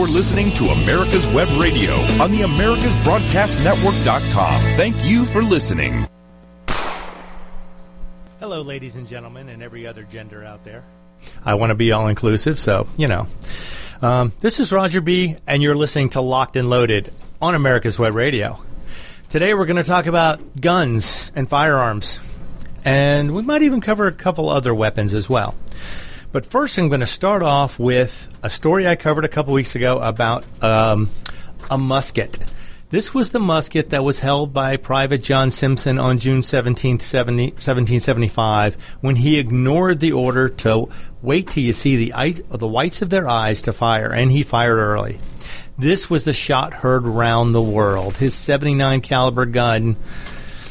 You're listening to America's Web Radio on the AmericasBroadcastNetwork.com. Thank you for listening. Hello, ladies and gentlemen, and every other gender out there. I want to be all inclusive, so, you know. Um, this is Roger B., and you're listening to Locked and Loaded on America's Web Radio. Today we're going to talk about guns and firearms, and we might even cover a couple other weapons as well. But first, I'm going to start off with a story I covered a couple weeks ago about um, a musket. This was the musket that was held by Private John Simpson on June 17, 70, 1775, when he ignored the order to wait till you see the, the whites of their eyes to fire, and he fired early. This was the shot heard round the world. His 79 caliber gun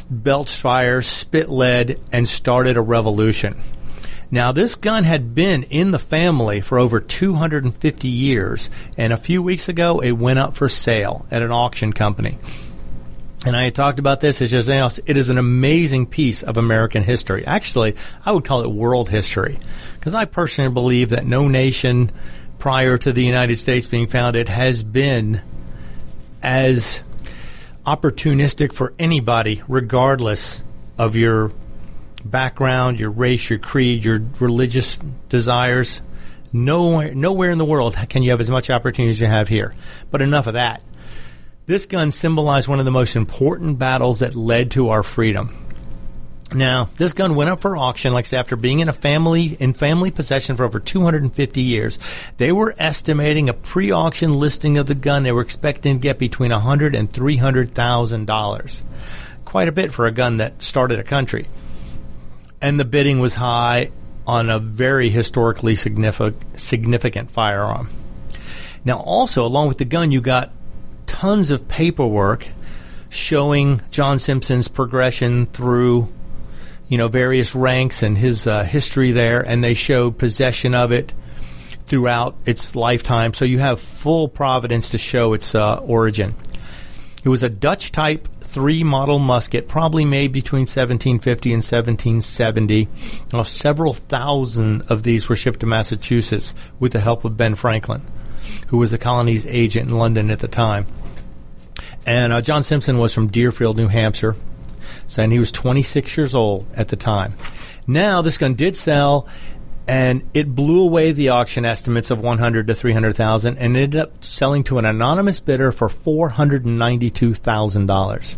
belched fire, spit lead, and started a revolution. Now, this gun had been in the family for over 250 years, and a few weeks ago it went up for sale at an auction company. And I talked about this as just. It is an amazing piece of American history. Actually, I would call it world history. Because I personally believe that no nation prior to the United States being founded has been as opportunistic for anybody, regardless of your background, your race, your creed, your religious desires. Nowhere, nowhere in the world can you have as much opportunity as you have here. But enough of that. This gun symbolized one of the most important battles that led to our freedom. Now, this gun went up for auction, like I said, after being in a family in family possession for over 250 years. They were estimating a pre-auction listing of the gun. They were expecting to get between 100 and 300 thousand dollars. Quite a bit for a gun that started a country and the bidding was high on a very historically significant, significant firearm. Now, also, along with the gun, you got tons of paperwork showing John Simpson's progression through, you know, various ranks and his uh, history there, and they showed possession of it throughout its lifetime. So you have full providence to show its uh, origin. It was a Dutch type three model musket, probably made between 1750 and 1770. Now, several thousand of these were shipped to Massachusetts with the help of Ben Franklin, who was the colony's agent in London at the time. And uh, John Simpson was from Deerfield, New Hampshire, and he was 26 years old at the time. Now, this gun did sell and it blew away the auction estimates of 100 to 300,000 and ended up selling to an anonymous bidder for $492,000.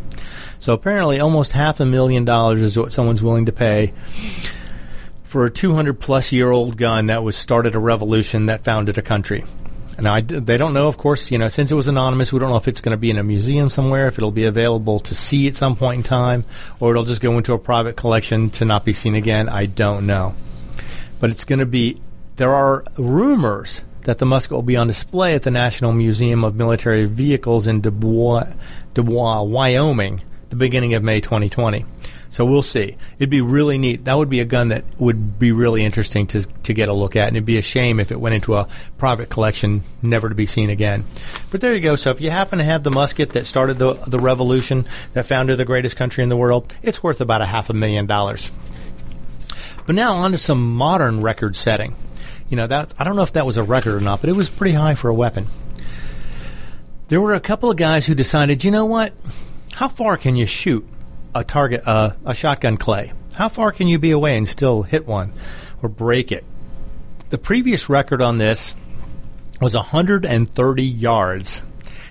So apparently almost half a million dollars is what someone's willing to pay for a 200 plus year old gun that was started a revolution that founded a country. Now, I, they don't know, of course, you know, since it was anonymous, we don't know if it's going to be in a museum somewhere, if it'll be available to see at some point in time, or it'll just go into a private collection to not be seen again. I don't know but it's going to be. There are rumors that the musket will be on display at the National Museum of Military Vehicles in Dubois, Dubois, Wyoming, the beginning of May 2020. So we'll see. It'd be really neat. That would be a gun that would be really interesting to to get a look at, and it'd be a shame if it went into a private collection, never to be seen again. But there you go. So if you happen to have the musket that started the the revolution, that founded the greatest country in the world, it's worth about a half a million dollars. But now on to some modern record setting. You know, that I don't know if that was a record or not, but it was pretty high for a weapon. There were a couple of guys who decided, you know what? How far can you shoot a target, uh, a shotgun clay? How far can you be away and still hit one or break it? The previous record on this was 130 yards.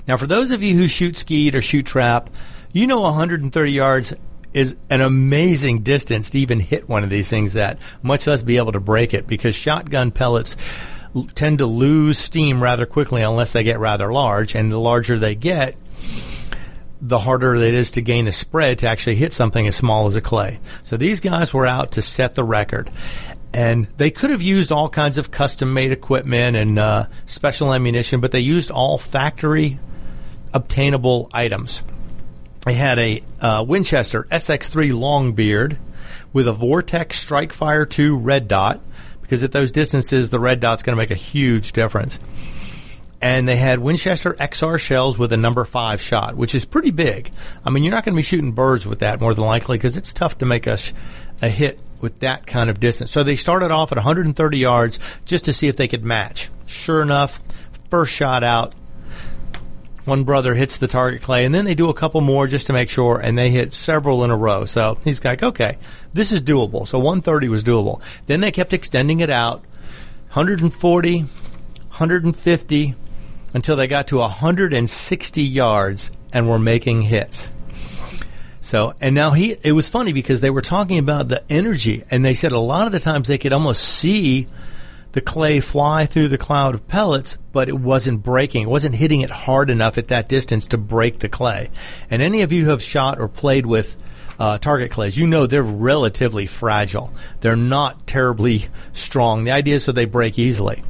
Now, for those of you who shoot skeet or shoot trap, you know 130 yards is an amazing distance to even hit one of these things that, much less be able to break it because shotgun pellets tend to lose steam rather quickly unless they get rather large, and the larger they get, the harder it is to gain a spread to actually hit something as small as a clay. So these guys were out to set the record. And they could have used all kinds of custom made equipment and uh, special ammunition, but they used all factory obtainable items. They had a uh, Winchester SX3 Longbeard with a Vortex Strike Fire 2 red dot because at those distances the red dot's going to make a huge difference. And they had Winchester XR shells with a number 5 shot, which is pretty big. I mean, you're not going to be shooting birds with that more than likely because it's tough to make a, sh- a hit with that kind of distance. So they started off at 130 yards just to see if they could match. Sure enough, first shot out, one brother hits the target clay, and then they do a couple more just to make sure, and they hit several in a row. So he's like, okay, this is doable. So 130 was doable. Then they kept extending it out, 140, 150, until they got to 160 yards and were making hits. So, and now he, it was funny because they were talking about the energy, and they said a lot of the times they could almost see the clay fly through the cloud of pellets, but it wasn't breaking. It wasn't hitting it hard enough at that distance to break the clay. And any of you who have shot or played with uh, target clays, you know they're relatively fragile. They're not terribly strong. The idea is so they break easily.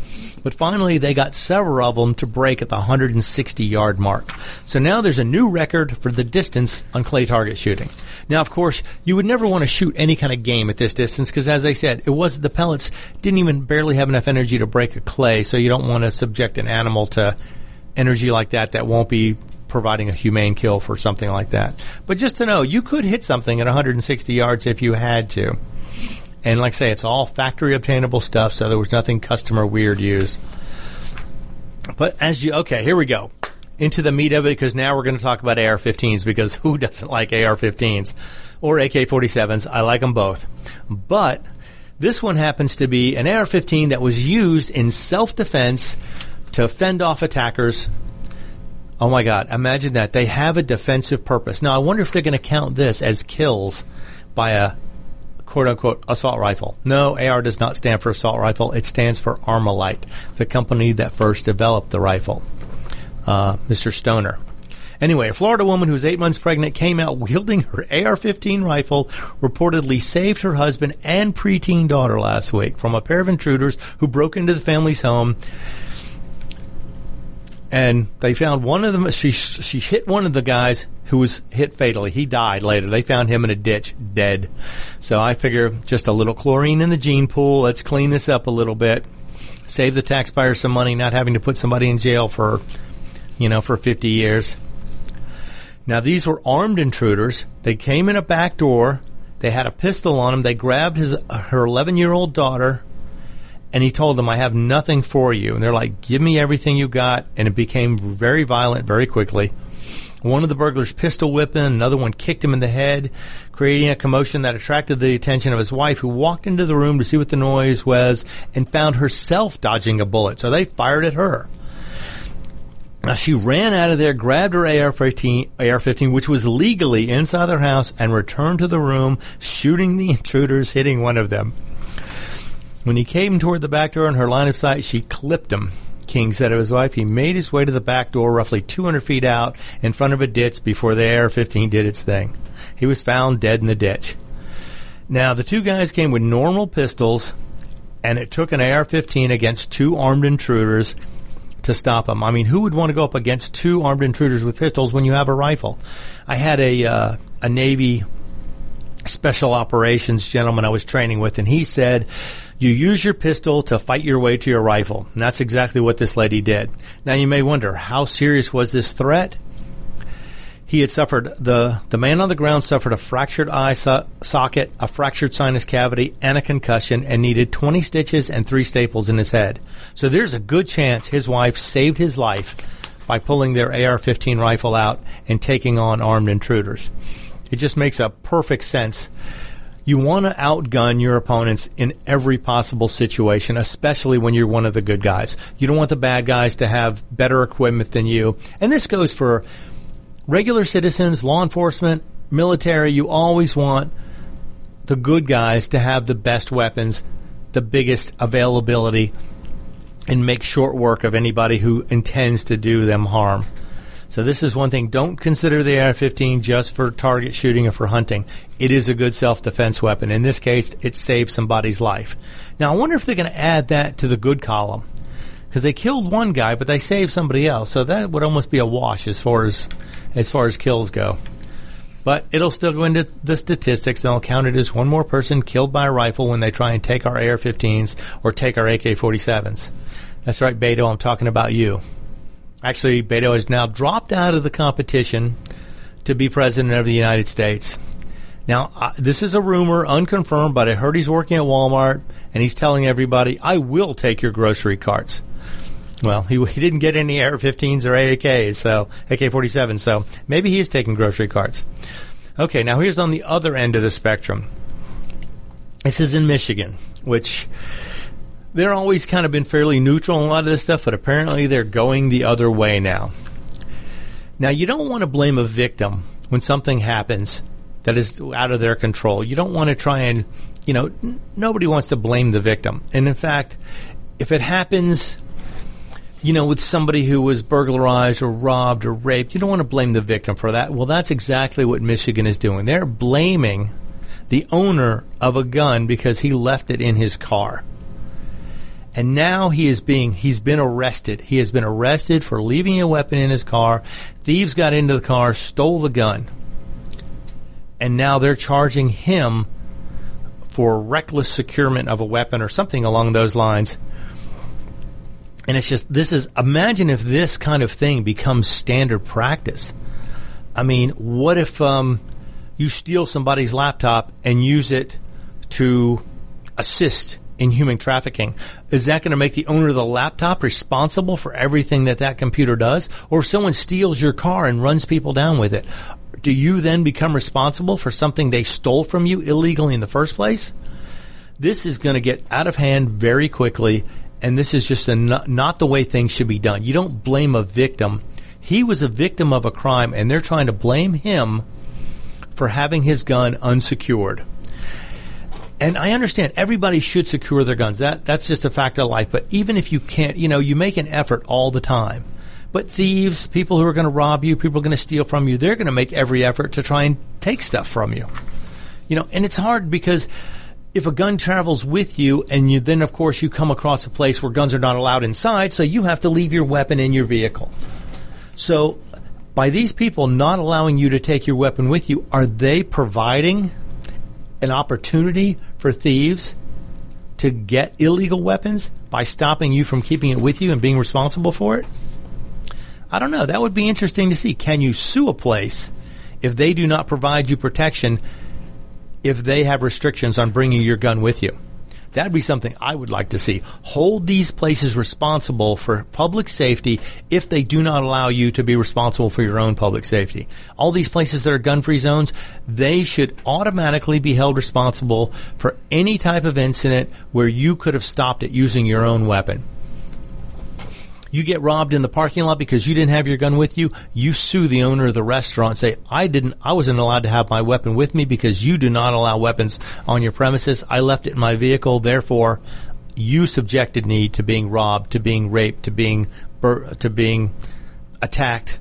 But finally, they got several of them to break at the 160 yard mark. So now there's a new record for the distance on clay target shooting. Now, of course, you would never want to shoot any kind of game at this distance because, as I said, it was the pellets didn't even barely have enough energy to break a clay. So you don't want to subject an animal to energy like that that won't be providing a humane kill for something like that. But just to know, you could hit something at 160 yards if you had to. And like I say, it's all factory obtainable stuff, so there was nothing customer weird used. But as you, okay, here we go. Into the meat of it, because now we're going to talk about AR 15s, because who doesn't like AR 15s? Or AK 47s? I like them both. But this one happens to be an AR 15 that was used in self defense to fend off attackers. Oh my God, imagine that. They have a defensive purpose. Now, I wonder if they're going to count this as kills by a quote unquote assault rifle. No, AR does not stand for assault rifle. It stands for Armalite, the company that first developed the rifle. Uh, Mr. Stoner. Anyway, a Florida woman who's eight months pregnant came out wielding her AR 15 rifle, reportedly saved her husband and preteen daughter last week from a pair of intruders who broke into the family's home and they found one of them. She she hit one of the guys who was hit fatally. He died later. They found him in a ditch, dead. So I figure just a little chlorine in the gene pool. Let's clean this up a little bit, save the taxpayer some money, not having to put somebody in jail for, you know, for 50 years. Now these were armed intruders. They came in a back door. They had a pistol on them. They grabbed his her 11 year old daughter and he told them, I have nothing for you. And they're like, give me everything you got. And it became very violent very quickly. One of the burglars pistol whipped him, another one kicked him in the head, creating a commotion that attracted the attention of his wife, who walked into the room to see what the noise was and found herself dodging a bullet. So they fired at her. Now she ran out of there, grabbed her AR-15, AR-15, which was legally inside their house, and returned to the room, shooting the intruders, hitting one of them. When he came toward the back door in her line of sight, she clipped him. King said of his wife, he made his way to the back door roughly 200 feet out in front of a ditch before the AR 15 did its thing. He was found dead in the ditch. Now, the two guys came with normal pistols, and it took an AR 15 against two armed intruders to stop them. I mean, who would want to go up against two armed intruders with pistols when you have a rifle? I had a, uh, a Navy special operations gentleman I was training with, and he said, you use your pistol to fight your way to your rifle. And that's exactly what this lady did. Now you may wonder, how serious was this threat? He had suffered, the, the man on the ground suffered a fractured eye so- socket, a fractured sinus cavity, and a concussion, and needed 20 stitches and three staples in his head. So there's a good chance his wife saved his life by pulling their AR 15 rifle out and taking on armed intruders. It just makes a perfect sense you want to outgun your opponents in every possible situation, especially when you're one of the good guys. You don't want the bad guys to have better equipment than you. And this goes for regular citizens, law enforcement, military. You always want the good guys to have the best weapons, the biggest availability, and make short work of anybody who intends to do them harm. So this is one thing. Don't consider the AR-15 just for target shooting or for hunting. It is a good self-defense weapon. In this case, it saved somebody's life. Now I wonder if they're going to add that to the good column because they killed one guy, but they saved somebody else. So that would almost be a wash as far as as far as kills go. But it'll still go into the statistics. They'll count it as one more person killed by a rifle when they try and take our AR-15s or take our AK-47s. That's right, Beto. I'm talking about you. Actually, Beto has now dropped out of the competition to be president of the United States. Now, this is a rumor, unconfirmed, but I heard he's working at Walmart and he's telling everybody, I will take your grocery carts. Well, he, he didn't get any AR-15s or AKs, so AK-47. So maybe he is taking grocery carts. Okay, now here's on the other end of the spectrum. This is in Michigan, which they're always kind of been fairly neutral on a lot of this stuff, but apparently they're going the other way now. Now, you don't want to blame a victim when something happens that is out of their control. You don't want to try and, you know, n- nobody wants to blame the victim. And in fact, if it happens, you know, with somebody who was burglarized or robbed or raped, you don't want to blame the victim for that. Well, that's exactly what Michigan is doing. They're blaming the owner of a gun because he left it in his car. And now he is being, he's been arrested. He has been arrested for leaving a weapon in his car. Thieves got into the car, stole the gun. And now they're charging him for reckless securement of a weapon or something along those lines. And it's just, this is, imagine if this kind of thing becomes standard practice. I mean, what if um, you steal somebody's laptop and use it to assist in human trafficking? Is that going to make the owner of the laptop responsible for everything that that computer does? Or if someone steals your car and runs people down with it, do you then become responsible for something they stole from you illegally in the first place? This is going to get out of hand very quickly, and this is just not, not the way things should be done. You don't blame a victim. He was a victim of a crime, and they're trying to blame him for having his gun unsecured. And I understand everybody should secure their guns. That that's just a fact of life. But even if you can't, you know, you make an effort all the time. But thieves, people who are going to rob you, people are going to steal from you, they're going to make every effort to try and take stuff from you. You know, and it's hard because if a gun travels with you and you then of course you come across a place where guns are not allowed inside, so you have to leave your weapon in your vehicle. So by these people not allowing you to take your weapon with you, are they providing an opportunity for thieves to get illegal weapons by stopping you from keeping it with you and being responsible for it? I don't know. That would be interesting to see. Can you sue a place if they do not provide you protection if they have restrictions on bringing your gun with you? That'd be something I would like to see. Hold these places responsible for public safety if they do not allow you to be responsible for your own public safety. All these places that are gun free zones, they should automatically be held responsible for any type of incident where you could have stopped it using your own weapon. You get robbed in the parking lot because you didn't have your gun with you. You sue the owner of the restaurant. Say, I didn't, I wasn't allowed to have my weapon with me because you do not allow weapons on your premises. I left it in my vehicle. Therefore, you subjected me to being robbed, to being raped, to being, to being attacked.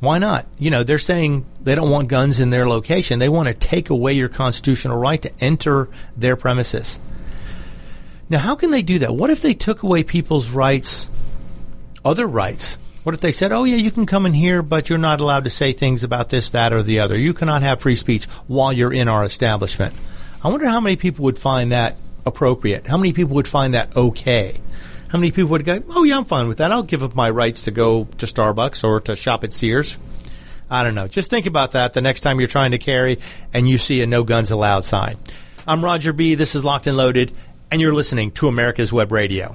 Why not? You know, they're saying they don't want guns in their location. They want to take away your constitutional right to enter their premises. Now, how can they do that? What if they took away people's rights, other rights? What if they said, oh, yeah, you can come in here, but you're not allowed to say things about this, that, or the other? You cannot have free speech while you're in our establishment. I wonder how many people would find that appropriate. How many people would find that okay? How many people would go, oh, yeah, I'm fine with that. I'll give up my rights to go to Starbucks or to shop at Sears. I don't know. Just think about that the next time you're trying to carry and you see a no guns allowed sign. I'm Roger B. This is Locked and Loaded and you're listening to America's Web Radio.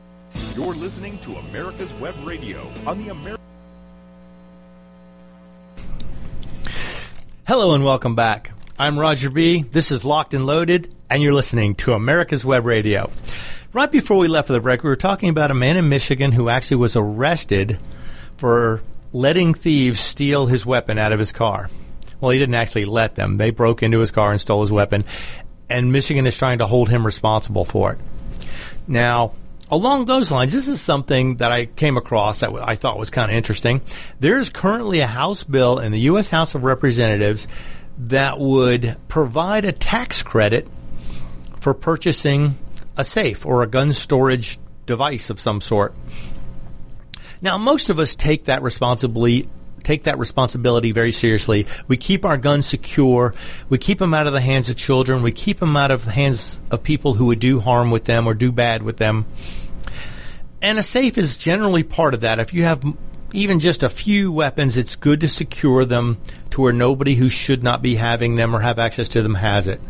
You're listening to America's Web Radio on the American. Hello and welcome back. I'm Roger B. This is Locked and Loaded, and you're listening to America's Web Radio. Right before we left for the break, we were talking about a man in Michigan who actually was arrested for letting thieves steal his weapon out of his car. Well, he didn't actually let them. They broke into his car and stole his weapon, and Michigan is trying to hold him responsible for it. Now, along those lines, this is something that I came across that I thought was kind of interesting. There's currently a House bill in the U.S. House of Representatives that would provide a tax credit for purchasing a safe or a gun storage device of some sort. Now, most of us take that responsibly take that responsibility very seriously. We keep our guns secure. We keep them out of the hands of children. We keep them out of the hands of people who would do harm with them or do bad with them. And a safe is generally part of that. If you have even just a few weapons, it's good to secure them to where nobody who should not be having them or have access to them has it.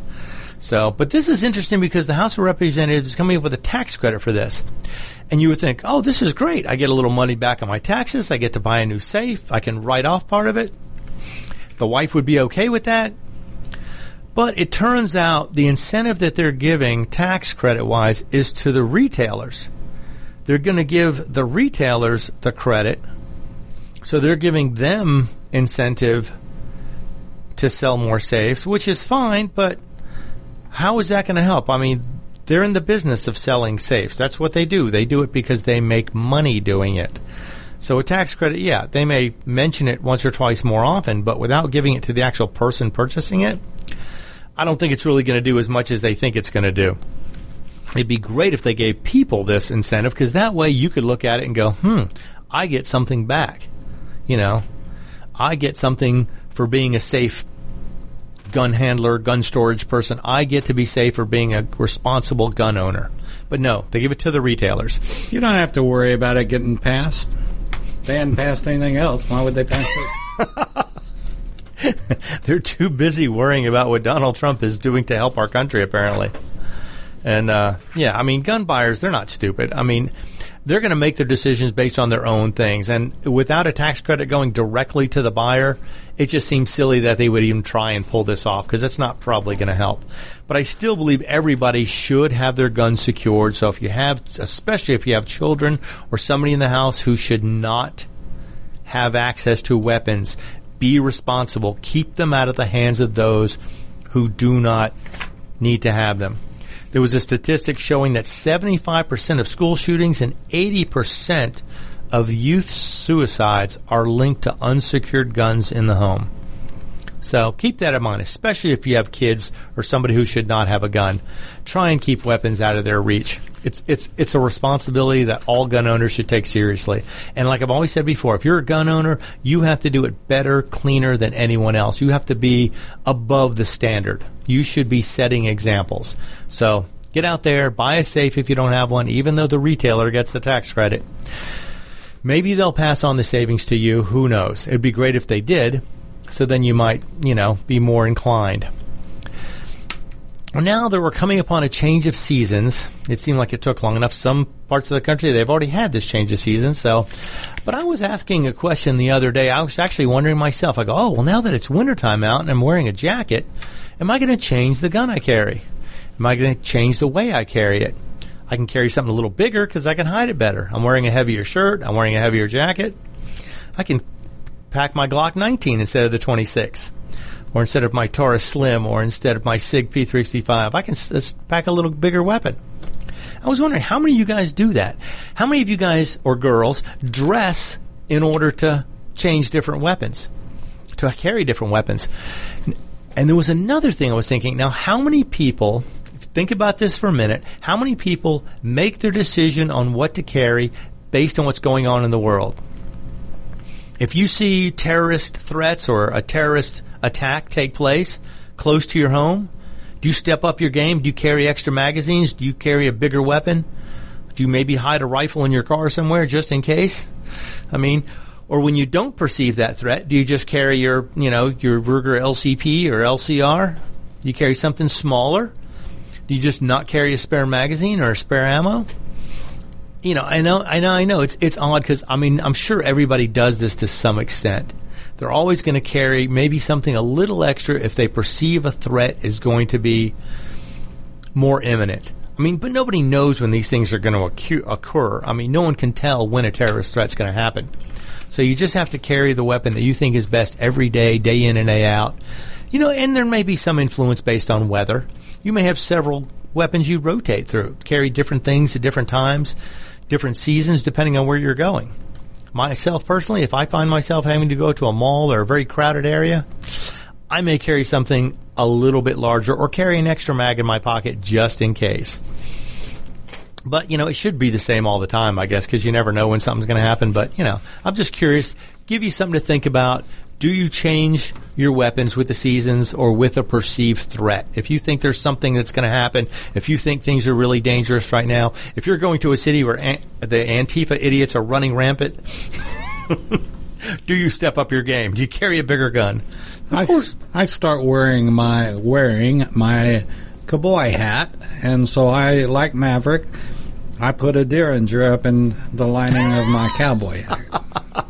So, but this is interesting because the House of Representatives is coming up with a tax credit for this. And you would think, oh, this is great. I get a little money back on my taxes. I get to buy a new safe. I can write off part of it. The wife would be okay with that. But it turns out the incentive that they're giving tax credit wise is to the retailers. They're going to give the retailers the credit. So they're giving them incentive to sell more safes, which is fine, but how is that going to help? I mean, they're in the business of selling safes. That's what they do. They do it because they make money doing it. So a tax credit, yeah, they may mention it once or twice more often, but without giving it to the actual person purchasing it, I don't think it's really going to do as much as they think it's going to do. It'd be great if they gave people this incentive because that way you could look at it and go, hmm, I get something back. You know, I get something for being a safe gun handler, gun storage person. I get to be safe for being a responsible gun owner. But no, they give it to the retailers. You don't have to worry about it getting passed. They hadn't passed anything else. Why would they pass it? They're too busy worrying about what Donald Trump is doing to help our country, apparently. And uh, yeah, I mean, gun buyers, they're not stupid. I mean, they're going to make their decisions based on their own things. And without a tax credit going directly to the buyer, it just seems silly that they would even try and pull this off because it's not probably going to help. But I still believe everybody should have their guns secured. So if you have, especially if you have children or somebody in the house who should not have access to weapons, be responsible. Keep them out of the hands of those who do not need to have them. There was a statistic showing that 75% of school shootings and 80% of youth suicides are linked to unsecured guns in the home. So keep that in mind, especially if you have kids or somebody who should not have a gun. Try and keep weapons out of their reach. It's it's it's a responsibility that all gun owners should take seriously. And like I've always said before, if you're a gun owner, you have to do it better, cleaner than anyone else. You have to be above the standard. You should be setting examples. So get out there, buy a safe if you don't have one, even though the retailer gets the tax credit. Maybe they'll pass on the savings to you. Who knows? It'd be great if they did. So then you might, you know, be more inclined. Now that we're coming upon a change of seasons, it seemed like it took long enough. Some parts of the country, they've already had this change of season. So, but I was asking a question the other day. I was actually wondering myself, I go, oh, well, now that it's wintertime out and I'm wearing a jacket, am I going to change the gun I carry? Am I going to change the way I carry it? I can carry something a little bigger because I can hide it better. I'm wearing a heavier shirt. I'm wearing a heavier jacket. I can pack my Glock 19 instead of the 26 or instead of my Taurus Slim, or instead of my Sig P365, I can pack a little bigger weapon. I was wondering how many of you guys do that? How many of you guys or girls dress in order to change different weapons, to carry different weapons? And there was another thing I was thinking. Now, how many people? Think about this for a minute. How many people make their decision on what to carry based on what's going on in the world? If you see terrorist threats or a terrorist attack take place close to your home, Do you step up your game? Do you carry extra magazines? Do you carry a bigger weapon? Do you maybe hide a rifle in your car somewhere just in case? I mean, or when you don't perceive that threat, do you just carry your, you know, your Ruger LCP or LCR? Do you carry something smaller? Do you just not carry a spare magazine or a spare ammo? You know, I know, I know, I know. It's it's odd because I mean, I'm sure everybody does this to some extent. They're always going to carry maybe something a little extra if they perceive a threat is going to be more imminent. I mean, but nobody knows when these things are going to occur. I mean, no one can tell when a terrorist threat's going to happen. So you just have to carry the weapon that you think is best every day, day in and day out. You know, and there may be some influence based on weather. You may have several weapons you rotate through, carry different things at different times, different seasons, depending on where you're going. Myself personally, if I find myself having to go to a mall or a very crowded area, I may carry something a little bit larger or carry an extra mag in my pocket just in case. But, you know, it should be the same all the time, I guess, because you never know when something's going to happen. But, you know, I'm just curious, give you something to think about. Do you change your weapons with the seasons or with a perceived threat? If you think there's something that's going to happen, if you think things are really dangerous right now, if you're going to a city where an- the Antifa idiots are running rampant, do you step up your game? Do you carry a bigger gun? I, I start wearing my wearing my cowboy hat, and so I like Maverick. I put a Derringer up in the lining of my cowboy hat.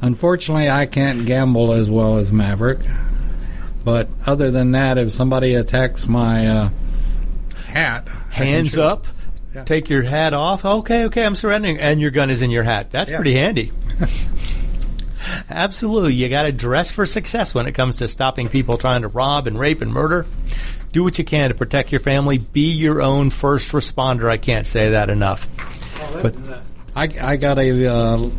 Unfortunately, I can't gamble as well as Maverick. But other than that, if somebody attacks my uh, hat, hands up, yeah. take your hat off. Okay, okay, I'm surrendering, and your gun is in your hat. That's yeah. pretty handy. Absolutely. You got to dress for success when it comes to stopping people trying to rob and rape and murder. Do what you can to protect your family. Be your own first responder. I can't say that enough. Well, but I, I got a uh,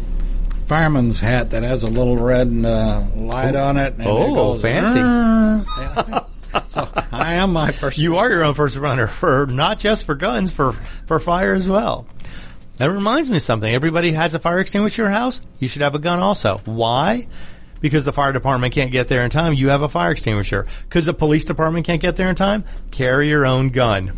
fireman's hat that has a little red uh, light oh. on it. oh, it goes, fancy. so I am my first. You are your own first responder for not just for guns, for for fire as well. That reminds me of something. Everybody has a fire extinguisher in your house. You should have a gun also. Why? Because the fire department can't get there in time. You have a fire extinguisher. Because the police department can't get there in time. Carry your own gun.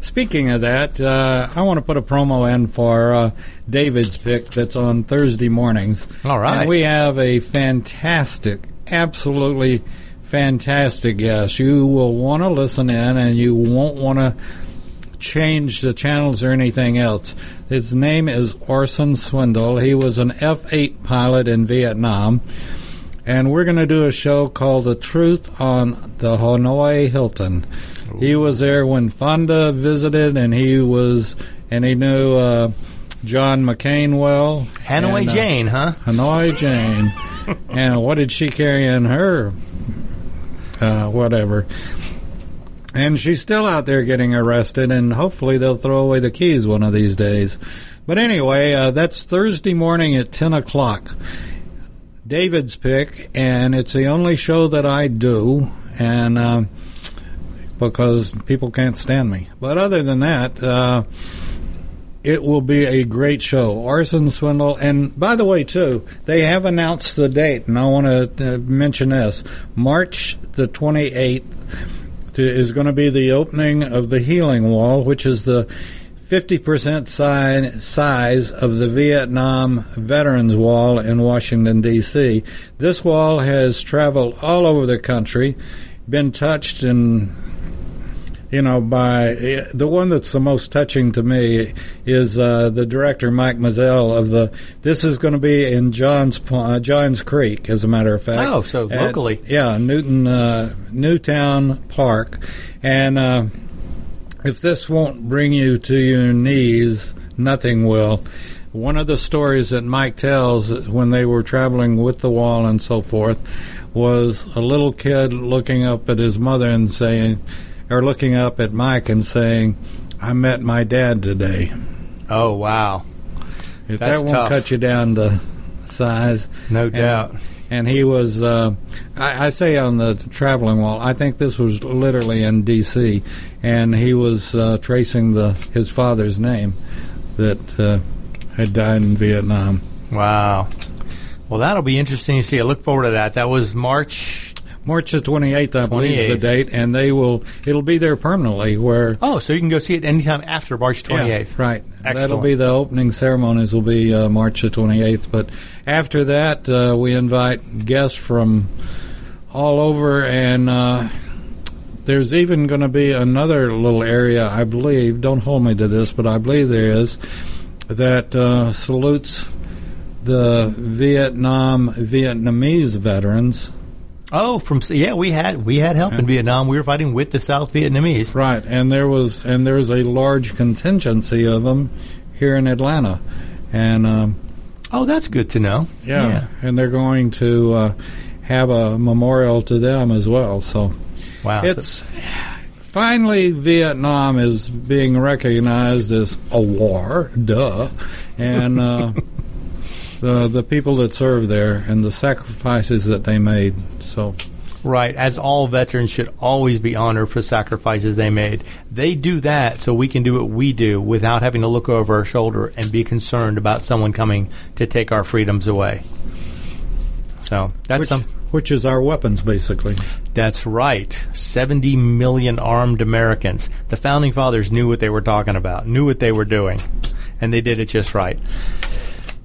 Speaking of that, uh, I want to put a promo in for uh, David's pick that's on Thursday mornings. All right. And we have a fantastic, absolutely fantastic guest. You will want to listen in and you won't want to change the channels or anything else. His name is Orson Swindle. He was an F 8 pilot in Vietnam. And we're going to do a show called The Truth on the Hanoi Hilton. Ooh. He was there when Fonda visited, and he was, and he knew uh, John McCain well. Hanoi and, uh, Jane, huh? Hanoi Jane. and what did she carry in her? Uh, whatever. And she's still out there getting arrested, and hopefully they'll throw away the keys one of these days. But anyway, uh, that's Thursday morning at 10 o'clock. David's pick, and it's the only show that I do, and uh, because people can't stand me. But other than that, uh, it will be a great show. Orson Swindle, and by the way, too, they have announced the date, and I want to uh, mention this: March the 28th to, is going to be the opening of the Healing Wall, which is the 50% size, size of the Vietnam Veterans Wall in Washington, D.C. This wall has traveled all over the country, been touched and you know, by the one that's the most touching to me is uh, the director Mike Mazzell of the. This is going to be in Johns uh, Johns Creek, as a matter of fact. Oh, so at, locally, yeah, Newton uh, Newtown Park, and uh, if this won't bring you to your knees, nothing will. One of the stories that Mike tells when they were traveling with the wall and so forth was a little kid looking up at his mother and saying are looking up at Mike and saying, "I met my dad today." Oh wow! If That's that won't tough. cut you down to size, no and, doubt. And he was, uh, I, I, say on the traveling wall. I think this was literally in D.C. and he was uh, tracing the his father's name that uh, had died in Vietnam. Wow. Well, that'll be interesting to see. I look forward to that. That was March March the 28th, I believe, is the date, and they will. It'll be there permanently. Where Oh, so you can go see it anytime after March 28th. Yeah, right. That'll be the opening ceremonies. Will be uh, March the 28th. But after that, uh, we invite guests from all over, and uh, there's even going to be another little area, I believe. Don't hold me to this, but I believe there is that uh, salutes the Vietnam Vietnamese veterans. Oh, from yeah, we had we had help in Vietnam. We were fighting with the South Vietnamese. Right, and there was and there's a large contingency of them here in Atlanta, and um, Oh, that's good to know. yeah, and they're going to uh, have a memorial to them as well. So Wow. it's finally Vietnam is being recognized as a war, duh, and uh, the the people that served there and the sacrifices that they made. So Right, as all veterans should always be honored for sacrifices they made. They do that so we can do what we do without having to look over our shoulder and be concerned about someone coming to take our freedoms away. So that's which, some. which is our weapons basically. That's right. 70 million armed Americans. The founding fathers knew what they were talking about, knew what they were doing, and they did it just right.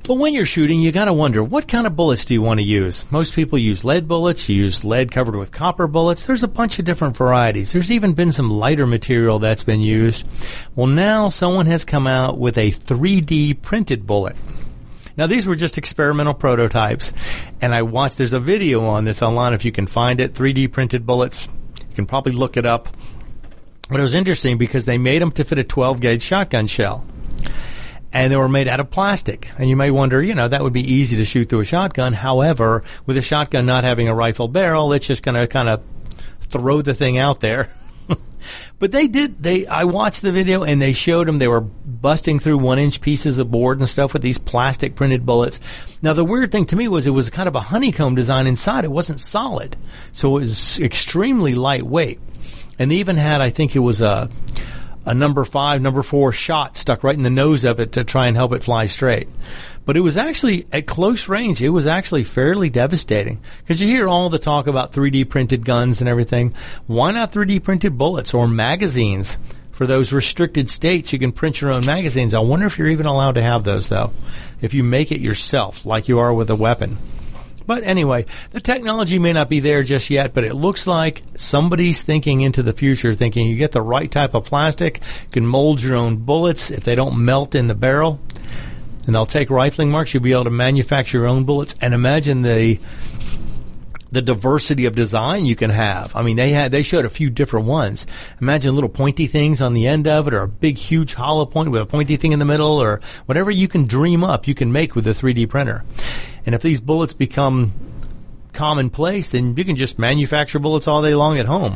But when you're shooting, you gotta wonder, what kind of bullets do you want to use? Most people use lead bullets, you use lead covered with copper bullets. There's a bunch of different varieties. There's even been some lighter material that's been used. Well, now someone has come out with a 3D printed bullet. Now these were just experimental prototypes, and I watched. There's a video on this online if you can find it. 3D printed bullets. You can probably look it up. But it was interesting because they made them to fit a 12 gauge shotgun shell, and they were made out of plastic. And you may wonder, you know, that would be easy to shoot through a shotgun. However, with a shotgun not having a rifle barrel, it's just going to kind of throw the thing out there. but they did. They I watched the video and they showed them they were busting through one inch pieces of board and stuff with these plastic printed bullets. Now the weird thing to me was it was kind of a honeycomb design inside. It wasn't solid, so it was extremely lightweight. And they even had, I think it was a a number five, number four shot stuck right in the nose of it to try and help it fly straight. But it was actually at close range. It was actually fairly devastating because you hear all the talk about 3D printed guns and everything. Why not 3D printed bullets or magazines? For those restricted states, you can print your own magazines. I wonder if you're even allowed to have those though. If you make it yourself, like you are with a weapon. But anyway, the technology may not be there just yet, but it looks like somebody's thinking into the future, thinking you get the right type of plastic, you can mold your own bullets if they don't melt in the barrel, and they'll take rifling marks. You'll be able to manufacture your own bullets, and imagine the the diversity of design you can have. I mean, they had they showed a few different ones. Imagine little pointy things on the end of it, or a big, huge hollow point with a pointy thing in the middle, or whatever you can dream up, you can make with a 3D printer. And if these bullets become commonplace, then you can just manufacture bullets all day long at home.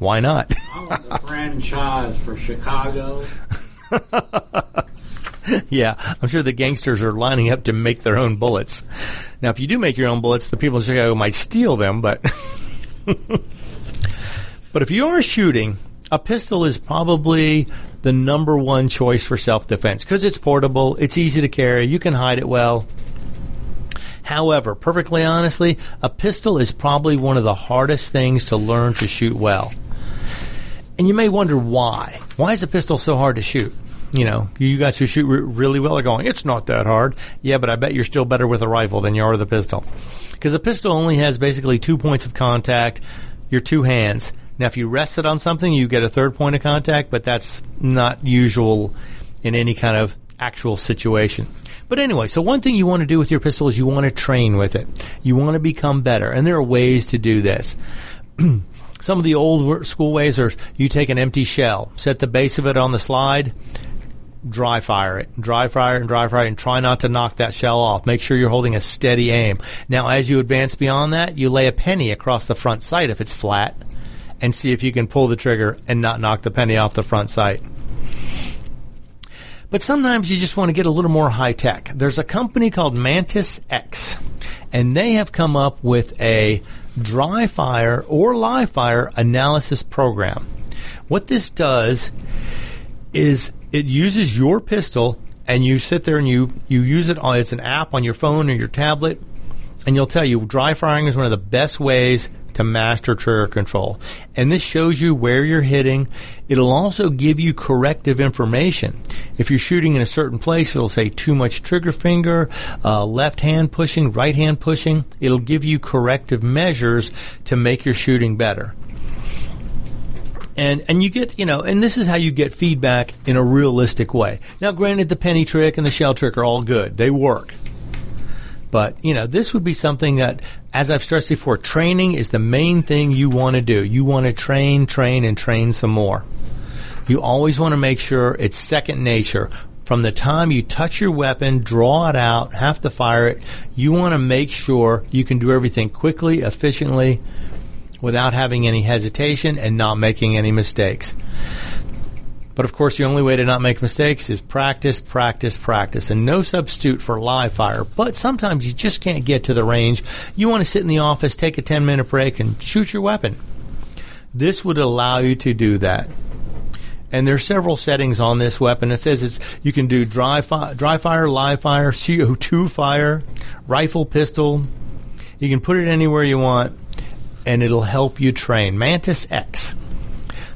Why not? I want the franchise for Chicago. yeah, I'm sure the gangsters are lining up to make their own bullets. Now, if you do make your own bullets, the people in Chicago might steal them, but but if you are shooting, a pistol is probably the number one choice for self-defense because it's portable, it's easy to carry, you can hide it well. However, perfectly honestly, a pistol is probably one of the hardest things to learn to shoot well. And you may wonder why. Why is a pistol so hard to shoot? You know, you guys who shoot re- really well are going, it's not that hard. Yeah, but I bet you're still better with a rifle than you are with a pistol. Because a pistol only has basically two points of contact, your two hands. Now, if you rest it on something, you get a third point of contact, but that's not usual in any kind of actual situation. But anyway, so one thing you want to do with your pistol is you want to train with it. You want to become better, and there are ways to do this. Some of the old school ways are you take an empty shell, set the base of it on the slide, dry fire it, dry fire and dry fire and try not to knock that shell off. Make sure you're holding a steady aim. Now, as you advance beyond that, you lay a penny across the front sight if it's flat, and see if you can pull the trigger and not knock the penny off the front sight. But sometimes you just want to get a little more high tech. There's a company called Mantis X, and they have come up with a dry fire or live fire analysis program. What this does is it uses your pistol and you sit there and you, you use it on, it's an app on your phone or your tablet and you'll tell you dry firing is one of the best ways to master trigger control. And this shows you where you're hitting. It'll also give you corrective information. If you're shooting in a certain place, it'll say too much trigger finger, uh, left hand pushing, right hand pushing. It'll give you corrective measures to make your shooting better and and you get you know and this is how you get feedback in a realistic way. Now granted the penny trick and the shell trick are all good. They work. But you know this would be something that as i've stressed before training is the main thing you want to do. You want to train train and train some more. You always want to make sure it's second nature. From the time you touch your weapon, draw it out, have to fire it, you want to make sure you can do everything quickly, efficiently, without having any hesitation and not making any mistakes. But of course, the only way to not make mistakes is practice, practice, practice, and no substitute for live fire. But sometimes you just can't get to the range. You want to sit in the office, take a 10 minute break, and shoot your weapon. This would allow you to do that. And there are several settings on this weapon. It says it's you can do dry, fi- dry fire, live fire, CO2 fire, rifle, pistol. You can put it anywhere you want and it'll help you train. Mantis X.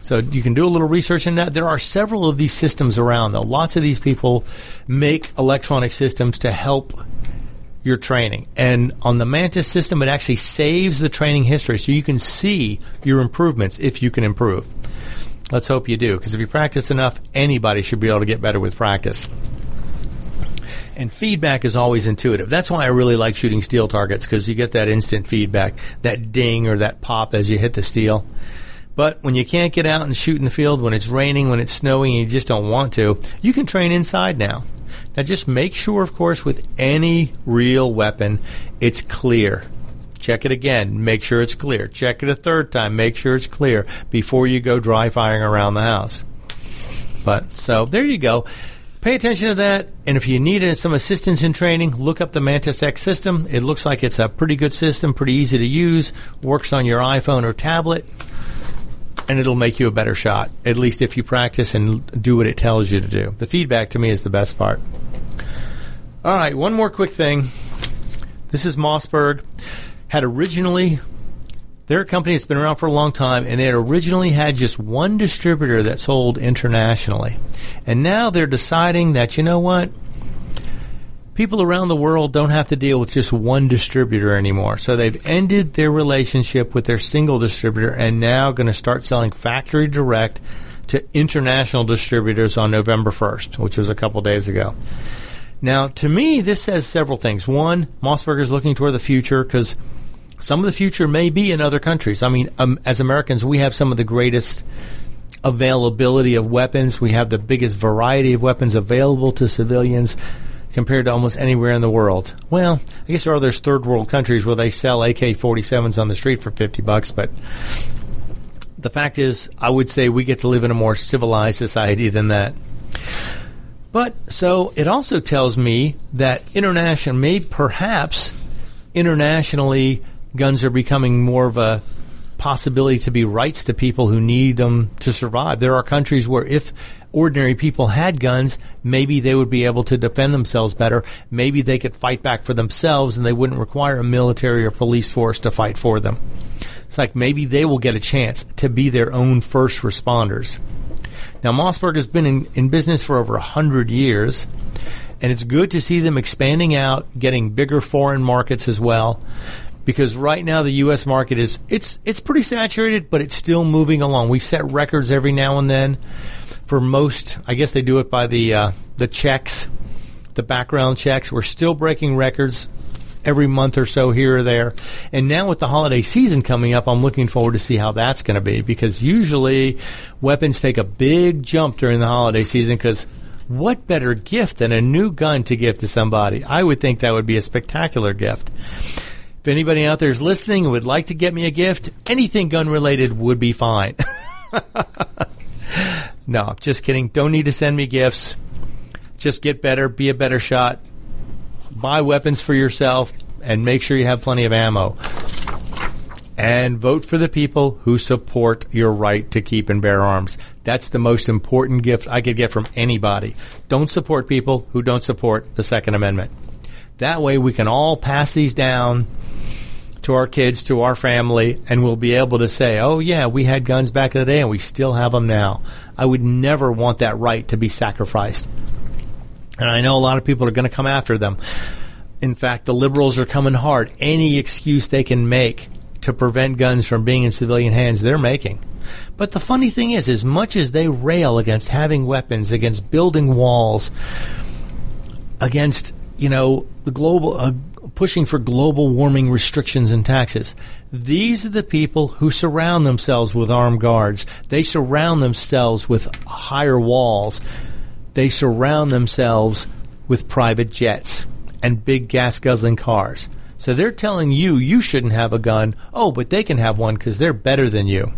So you can do a little research in that. There are several of these systems around though. Lots of these people make electronic systems to help your training. And on the Mantis system, it actually saves the training history so you can see your improvements if you can improve. Let's hope you do, because if you practice enough, anybody should be able to get better with practice. And feedback is always intuitive. That's why I really like shooting steel targets because you get that instant feedback, that ding or that pop as you hit the steel. But when you can't get out and shoot in the field, when it's raining, when it's snowing, and you just don't want to, you can train inside now. Now just make sure, of course, with any real weapon, it's clear. Check it again. Make sure it's clear. Check it a third time. Make sure it's clear before you go dry firing around the house. But so there you go. Pay attention to that, and if you need some assistance in training, look up the Mantis X system. It looks like it's a pretty good system, pretty easy to use, works on your iPhone or tablet, and it'll make you a better shot, at least if you practice and do what it tells you to do. The feedback to me is the best part. All right, one more quick thing. This is Mossberg. Had originally they're a company that's been around for a long time, and they had originally had just one distributor that sold internationally. And now they're deciding that, you know what? People around the world don't have to deal with just one distributor anymore. So they've ended their relationship with their single distributor and now going to start selling factory direct to international distributors on November 1st, which was a couple days ago. Now, to me, this says several things. One, Mossberg is looking toward the future because some of the future may be in other countries. I mean, um, as Americans, we have some of the greatest availability of weapons. We have the biggest variety of weapons available to civilians compared to almost anywhere in the world. Well, I guess there are those third world countries where they sell AK-47s on the street for 50 bucks, but the fact is, I would say we get to live in a more civilized society than that. But so it also tells me that international may perhaps internationally guns are becoming more of a possibility to be rights to people who need them to survive. There are countries where if ordinary people had guns, maybe they would be able to defend themselves better. Maybe they could fight back for themselves and they wouldn't require a military or police force to fight for them. It's like maybe they will get a chance to be their own first responders. Now, Mossberg has been in, in business for over a hundred years and it's good to see them expanding out, getting bigger foreign markets as well because right now the U.S. market is it's it's pretty saturated, but it's still moving along. We set records every now and then for most. I guess they do it by the uh, the checks, the background checks. We're still breaking records every month or so here or there. And now with the holiday season coming up, I'm looking forward to see how that's going to be because usually weapons take a big jump during the holiday season because what better gift than a new gun to give to somebody? I would think that would be a spectacular gift. If anybody out there is listening and would like to get me a gift, anything gun related would be fine. no, just kidding. Don't need to send me gifts. Just get better, be a better shot, buy weapons for yourself, and make sure you have plenty of ammo. And vote for the people who support your right to keep and bear arms. That's the most important gift I could get from anybody. Don't support people who don't support the Second Amendment. That way we can all pass these down to our kids, to our family, and we'll be able to say, oh, yeah, we had guns back in the day and we still have them now. I would never want that right to be sacrificed. And I know a lot of people are going to come after them. In fact, the liberals are coming hard. Any excuse they can make to prevent guns from being in civilian hands, they're making. But the funny thing is, as much as they rail against having weapons, against building walls, against, you know, the global, uh, pushing for global warming restrictions and taxes, these are the people who surround themselves with armed guards. They surround themselves with higher walls. They surround themselves with private jets and big gas guzzling cars. So they're telling you you shouldn't have a gun. Oh, but they can have one because they're better than you.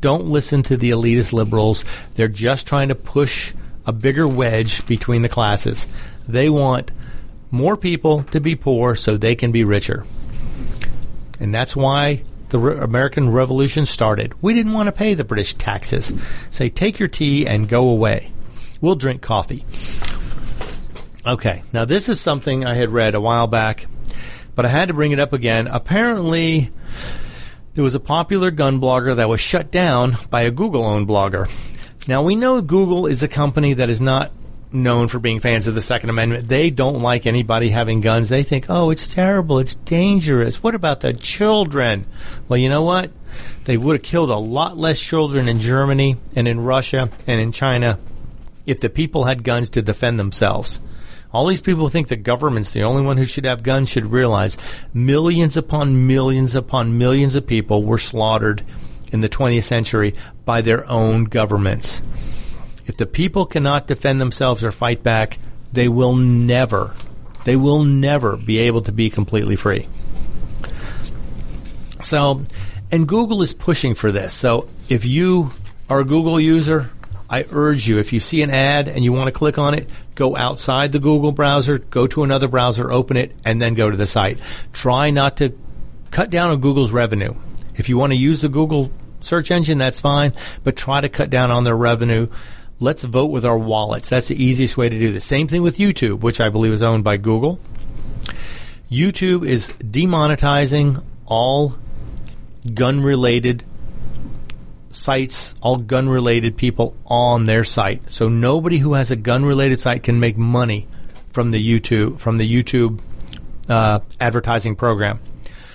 Don't listen to the elitist liberals. They're just trying to push a bigger wedge between the classes. They want more people to be poor so they can be richer. And that's why the Re- American Revolution started. We didn't want to pay the British taxes. Say, take your tea and go away. We'll drink coffee. Okay, now this is something I had read a while back but I had to bring it up again. Apparently, there was a popular gun blogger that was shut down by a Google owned blogger. Now, we know Google is a company that is not known for being fans of the Second Amendment. They don't like anybody having guns. They think, oh, it's terrible. It's dangerous. What about the children? Well, you know what? They would have killed a lot less children in Germany and in Russia and in China if the people had guns to defend themselves. All these people think the government's the only one who should have guns should realize millions upon millions upon millions of people were slaughtered in the 20th century by their own governments. If the people cannot defend themselves or fight back, they will never, they will never be able to be completely free. So, and Google is pushing for this. So if you are a Google user, I urge you, if you see an ad and you want to click on it, go outside the Google browser, go to another browser, open it, and then go to the site. Try not to cut down on Google's revenue. If you want to use the Google search engine, that's fine, but try to cut down on their revenue. Let's vote with our wallets. That's the easiest way to do this. Same thing with YouTube, which I believe is owned by Google. YouTube is demonetizing all gun related sites, all gun related people on their site. So nobody who has a gun related site can make money from the YouTube from the YouTube uh, advertising program.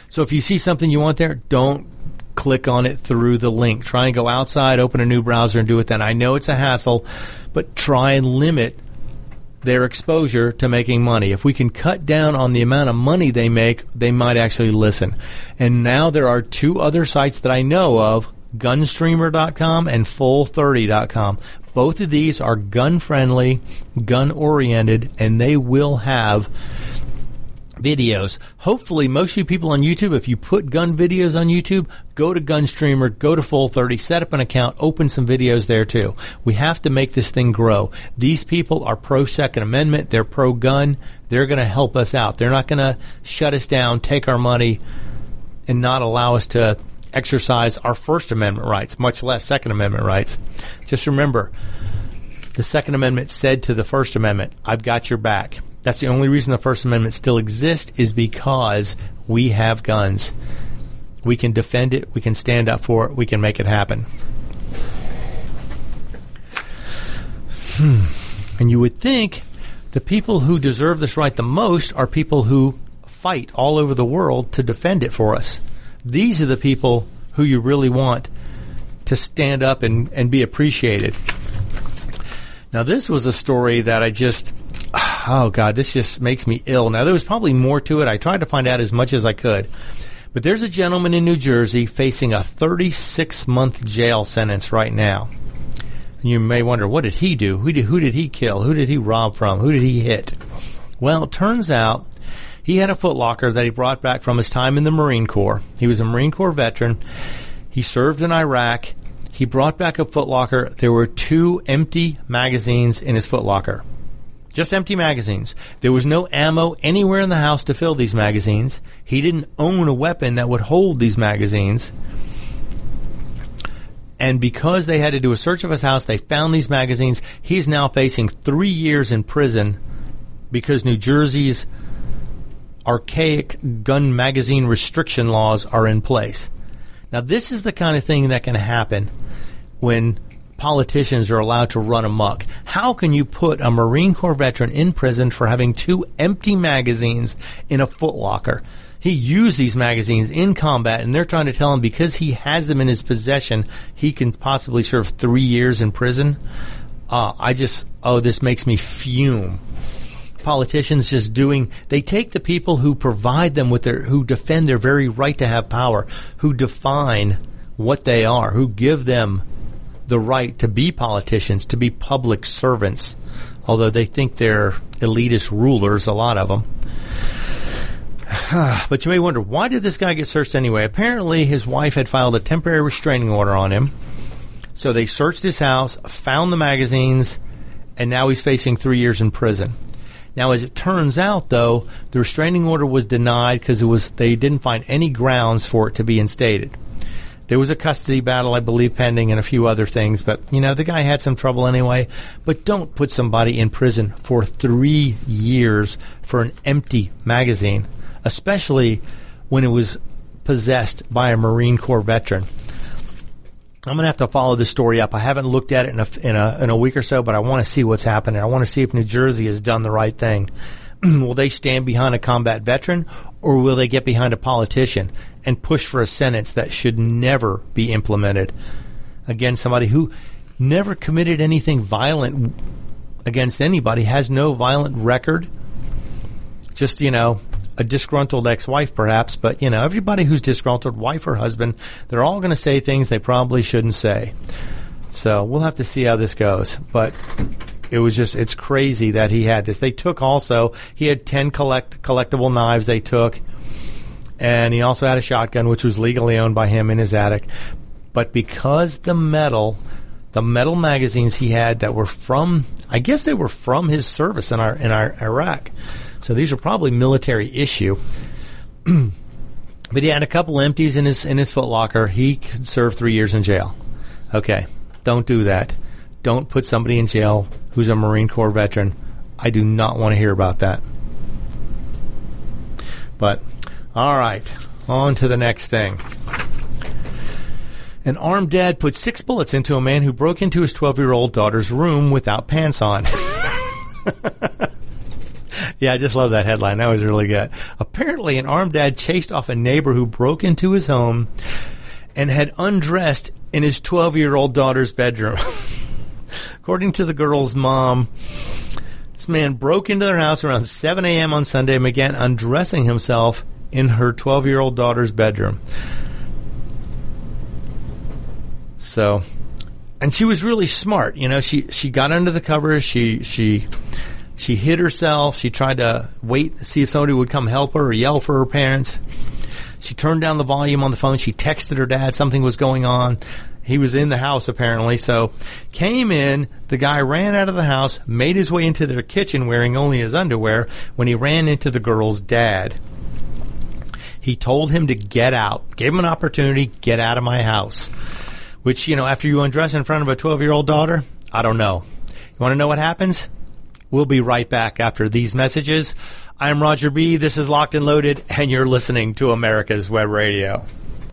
So if you see something you want there, don't click on it through the link. Try and go outside, open a new browser, and do it then. I know it's a hassle, but try and limit their exposure to making money. If we can cut down on the amount of money they make, they might actually listen. And now there are two other sites that I know of gunstreamer.com and full30.com. Both of these are gun friendly, gun oriented, and they will have videos. Hopefully, most of you people on YouTube, if you put gun videos on YouTube, go to Gunstreamer, go to Full 30, set up an account, open some videos there too. We have to make this thing grow. These people are pro Second Amendment, they're pro gun, they're going to help us out. They're not going to shut us down, take our money, and not allow us to exercise our First Amendment rights, much less Second Amendment rights. Just remember, the Second Amendment said to the First Amendment, I've got your back. That's the only reason the First Amendment still exists is because we have guns. We can defend it, we can stand up for it, we can make it happen. Hmm. And you would think the people who deserve this right the most are people who fight all over the world to defend it for us. These are the people who you really want to stand up and, and be appreciated. Now, this was a story that I just, oh God, this just makes me ill. Now, there was probably more to it. I tried to find out as much as I could. But there's a gentleman in New Jersey facing a 36 month jail sentence right now. And you may wonder, what did he do? Who did, who did he kill? Who did he rob from? Who did he hit? Well, it turns out he had a footlocker that he brought back from his time in the Marine Corps. He was a Marine Corps veteran. He served in Iraq. He brought back a footlocker. There were two empty magazines in his footlocker. Just empty magazines. There was no ammo anywhere in the house to fill these magazines. He didn't own a weapon that would hold these magazines. And because they had to do a search of his house, they found these magazines. He's now facing three years in prison because New Jersey's archaic gun magazine restriction laws are in place. Now, this is the kind of thing that can happen when politicians are allowed to run amok. How can you put a Marine Corps veteran in prison for having two empty magazines in a footlocker? He used these magazines in combat, and they're trying to tell him because he has them in his possession, he can possibly serve three years in prison. Uh, I just, oh, this makes me fume. Politicians just doing, they take the people who provide them with their, who defend their very right to have power, who define what they are, who give them the right to be politicians, to be public servants, although they think they're elitist rulers, a lot of them. but you may wonder, why did this guy get searched anyway? Apparently, his wife had filed a temporary restraining order on him. So they searched his house, found the magazines, and now he's facing three years in prison. Now, as it turns out, though, the restraining order was denied because it was they didn't find any grounds for it to be instated. There was a custody battle, I believe, pending and a few other things, but you know, the guy had some trouble anyway. But don't put somebody in prison for three years for an empty magazine, especially when it was possessed by a Marine Corps veteran. I'm going to have to follow this story up. I haven't looked at it in a, in a, in a week or so, but I want to see what's happening. I want to see if New Jersey has done the right thing. will they stand behind a combat veteran or will they get behind a politician and push for a sentence that should never be implemented? Again, somebody who never committed anything violent against anybody, has no violent record. Just, you know, a disgruntled ex-wife perhaps, but you know, everybody who's disgruntled, wife or husband, they're all going to say things they probably shouldn't say. So we'll have to see how this goes. But it was just it's crazy that he had this. They took also he had ten collect collectible knives they took, and he also had a shotgun which was legally owned by him in his attic. But because the metal, the metal magazines he had that were from, I guess they were from his service in our in our Iraq, so these are probably military issue. but he had a couple empties in his in his footlocker. He could serve three years in jail. Okay, don't do that. Don't put somebody in jail who's a Marine Corps veteran. I do not want to hear about that. But, all right, on to the next thing. An armed dad put six bullets into a man who broke into his 12 year old daughter's room without pants on. yeah, I just love that headline. That was really good. Apparently, an armed dad chased off a neighbor who broke into his home and had undressed in his 12 year old daughter's bedroom. According to the girl's mom, this man broke into their house around 7 a.m. on Sunday and began undressing himself in her 12 year old daughter's bedroom. So, and she was really smart. You know, she, she got under the covers. She, she, she hid herself. She tried to wait, to see if somebody would come help her or yell for her parents. She turned down the volume on the phone. She texted her dad something was going on. He was in the house apparently, so came in. The guy ran out of the house, made his way into their kitchen wearing only his underwear when he ran into the girl's dad. He told him to get out, gave him an opportunity, get out of my house. Which, you know, after you undress in front of a 12 year old daughter, I don't know. You want to know what happens? We'll be right back after these messages. I'm Roger B. This is Locked and Loaded, and you're listening to America's Web Radio.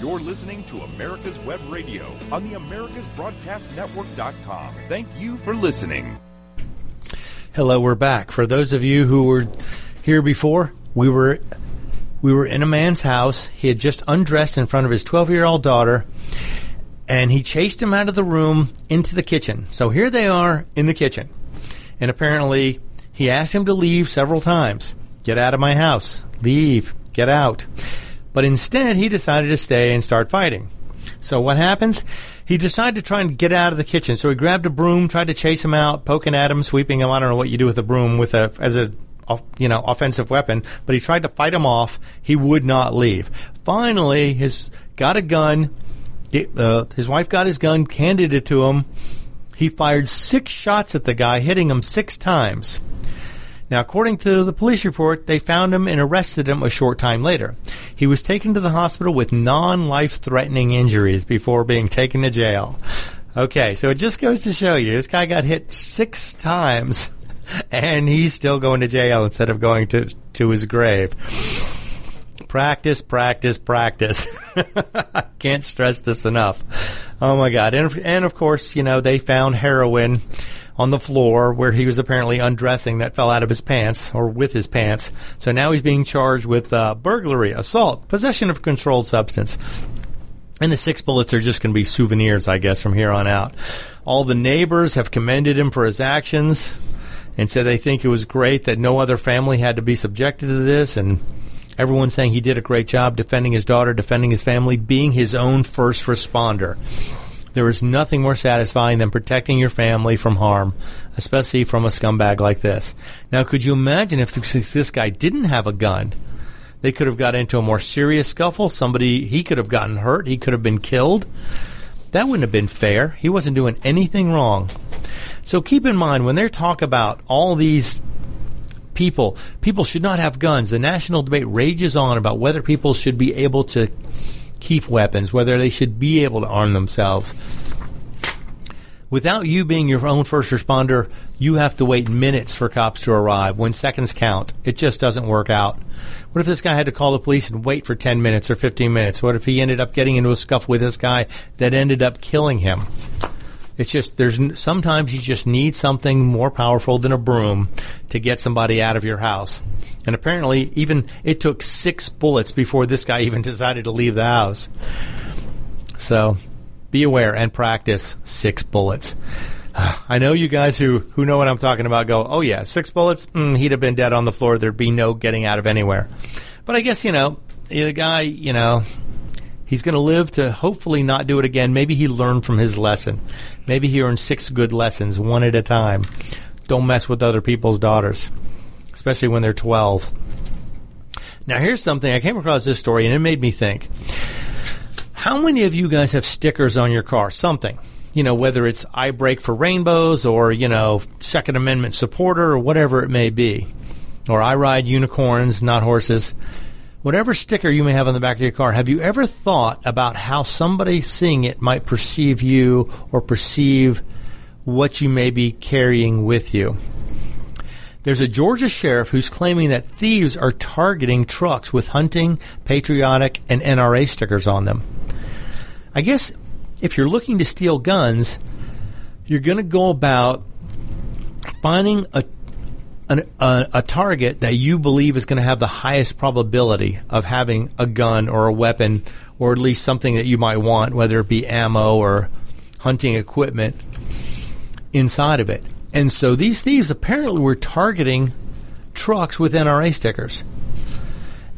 You're listening to America's Web Radio on the AmericasBroadcastNetwork.com. Thank you for listening. Hello, we're back. For those of you who were here before, we were we were in a man's house. He had just undressed in front of his 12-year-old daughter, and he chased him out of the room into the kitchen. So here they are in the kitchen. And apparently, he asked him to leave several times. Get out of my house. Leave. Get out. But instead, he decided to stay and start fighting. So what happens? He decided to try and get out of the kitchen. So he grabbed a broom, tried to chase him out, poking at him, sweeping him. I don't know what you do with a broom with a as a you know offensive weapon, but he tried to fight him off. He would not leave. Finally, his got a gun. Uh, his wife got his gun, handed it to him. He fired six shots at the guy, hitting him six times. Now, according to the police report, they found him and arrested him a short time later. He was taken to the hospital with non-life threatening injuries before being taken to jail. Okay, so it just goes to show you this guy got hit six times and he's still going to jail instead of going to, to his grave. Practice, practice, practice. Can't stress this enough. Oh my God. And, and of course, you know, they found heroin on the floor where he was apparently undressing that fell out of his pants or with his pants. So now he's being charged with uh, burglary, assault, possession of controlled substance. And the six bullets are just going to be souvenirs, I guess, from here on out. All the neighbors have commended him for his actions and said they think it was great that no other family had to be subjected to this and everyone's saying he did a great job defending his daughter, defending his family, being his own first responder. There is nothing more satisfying than protecting your family from harm, especially from a scumbag like this. Now, could you imagine if this, this guy didn't have a gun? They could have got into a more serious scuffle. Somebody, he could have gotten hurt. He could have been killed. That wouldn't have been fair. He wasn't doing anything wrong. So keep in mind when they talk about all these people, people should not have guns. The national debate rages on about whether people should be able to keep weapons, whether they should be able to arm themselves. Without you being your own first responder, you have to wait minutes for cops to arrive when seconds count. It just doesn't work out. What if this guy had to call the police and wait for 10 minutes or 15 minutes? What if he ended up getting into a scuffle with this guy that ended up killing him? It's just there's sometimes you just need something more powerful than a broom to get somebody out of your house. And apparently, even it took six bullets before this guy even decided to leave the house. So, be aware and practice six bullets. I know you guys who, who know what I'm talking about go, oh yeah, six bullets, mm, he'd have been dead on the floor. There'd be no getting out of anywhere. But I guess, you know, the guy, you know, He's going to live to hopefully not do it again. Maybe he learned from his lesson. Maybe he earned six good lessons, one at a time. Don't mess with other people's daughters, especially when they're 12. Now, here's something. I came across this story and it made me think. How many of you guys have stickers on your car? Something. You know, whether it's I break for rainbows or, you know, Second Amendment supporter or whatever it may be. Or I ride unicorns, not horses whatever sticker you may have on the back of your car, have you ever thought about how somebody seeing it might perceive you or perceive what you may be carrying with you? There's a Georgia sheriff who's claiming that thieves are targeting trucks with hunting, patriotic, and NRA stickers on them. I guess if you're looking to steal guns, you're going to go about finding a an, a, a, target that you believe is going to have the highest probability of having a gun or a weapon, or at least something that you might want, whether it be ammo or hunting equipment, inside of it. And so these thieves apparently were targeting trucks with NRA stickers.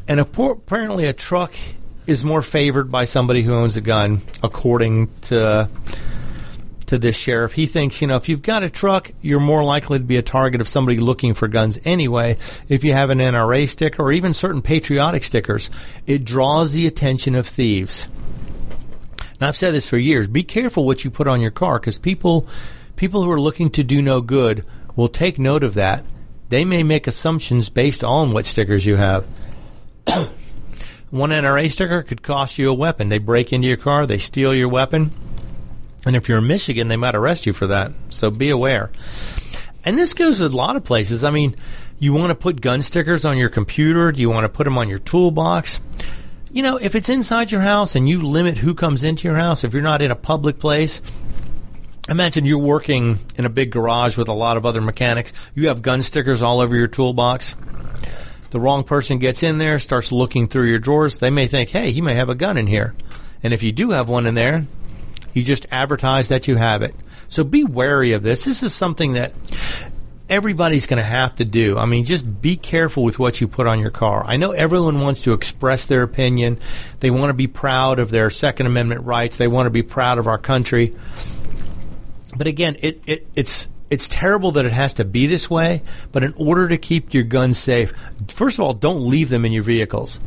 And apparently, a truck is more favored by somebody who owns a gun, according to to this sheriff. He thinks, you know, if you've got a truck, you're more likely to be a target of somebody looking for guns anyway. If you have an NRA sticker or even certain patriotic stickers, it draws the attention of thieves. Now, I've said this for years. Be careful what you put on your car because people, people who are looking to do no good will take note of that. They may make assumptions based on what stickers you have. One NRA sticker could cost you a weapon. They break into your car, they steal your weapon, and if you're in Michigan, they might arrest you for that. So be aware. And this goes to a lot of places. I mean, you want to put gun stickers on your computer? Do you want to put them on your toolbox? You know, if it's inside your house and you limit who comes into your house, if you're not in a public place, imagine you're working in a big garage with a lot of other mechanics. You have gun stickers all over your toolbox. The wrong person gets in there, starts looking through your drawers. They may think, hey, he may have a gun in here. And if you do have one in there, you just advertise that you have it. So be wary of this. This is something that everybody's going to have to do. I mean, just be careful with what you put on your car. I know everyone wants to express their opinion. They want to be proud of their Second Amendment rights. They want to be proud of our country. But again, it, it, it's it's terrible that it has to be this way. But in order to keep your guns safe, first of all, don't leave them in your vehicles.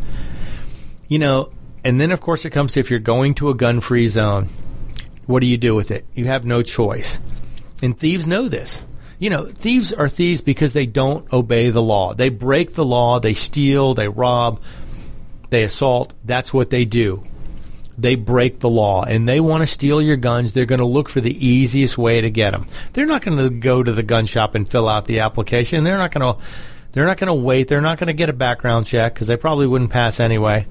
You know, and then of course it comes to if you're going to a gun-free zone, what do you do with it? You have no choice. And thieves know this you know, thieves are thieves because they don't obey the law. They break the law, they steal, they rob, they assault. That's what they do. They break the law and they want to steal your guns. They're going to look for the easiest way to get them. They're not going to go to the gun shop and fill out the application. They're not going to they're not going to wait. They're not going to get a background check because they probably wouldn't pass anyway.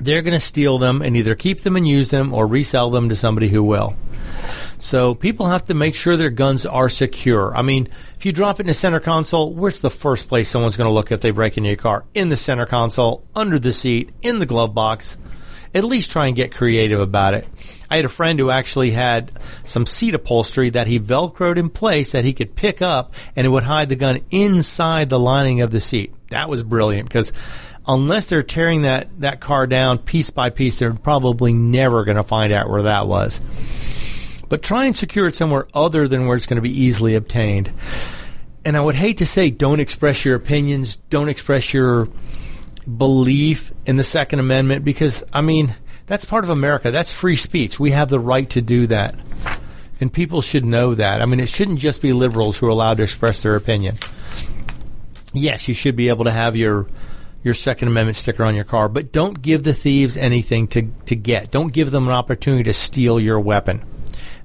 They're going to steal them and either keep them and use them or resell them to somebody who will. So people have to make sure their guns are secure. I mean, if you drop it in the center console, where's the first place someone's going to look if they break into your car? In the center console, under the seat, in the glove box. At least try and get creative about it. I had a friend who actually had some seat upholstery that he velcroed in place that he could pick up and it would hide the gun inside the lining of the seat. That was brilliant because unless they're tearing that, that car down piece by piece, they're probably never going to find out where that was but try and secure it somewhere other than where it's going to be easily obtained. And I would hate to say don't express your opinions, don't express your belief in the Second Amendment because, I mean, that's part of America. That's free speech. We have the right to do that. And people should know that. I mean, it shouldn't just be liberals who are allowed to express their opinion. Yes, you should be able to have your your Second Amendment sticker on your car, but don't give the thieves anything to, to get. Don't give them an opportunity to steal your weapon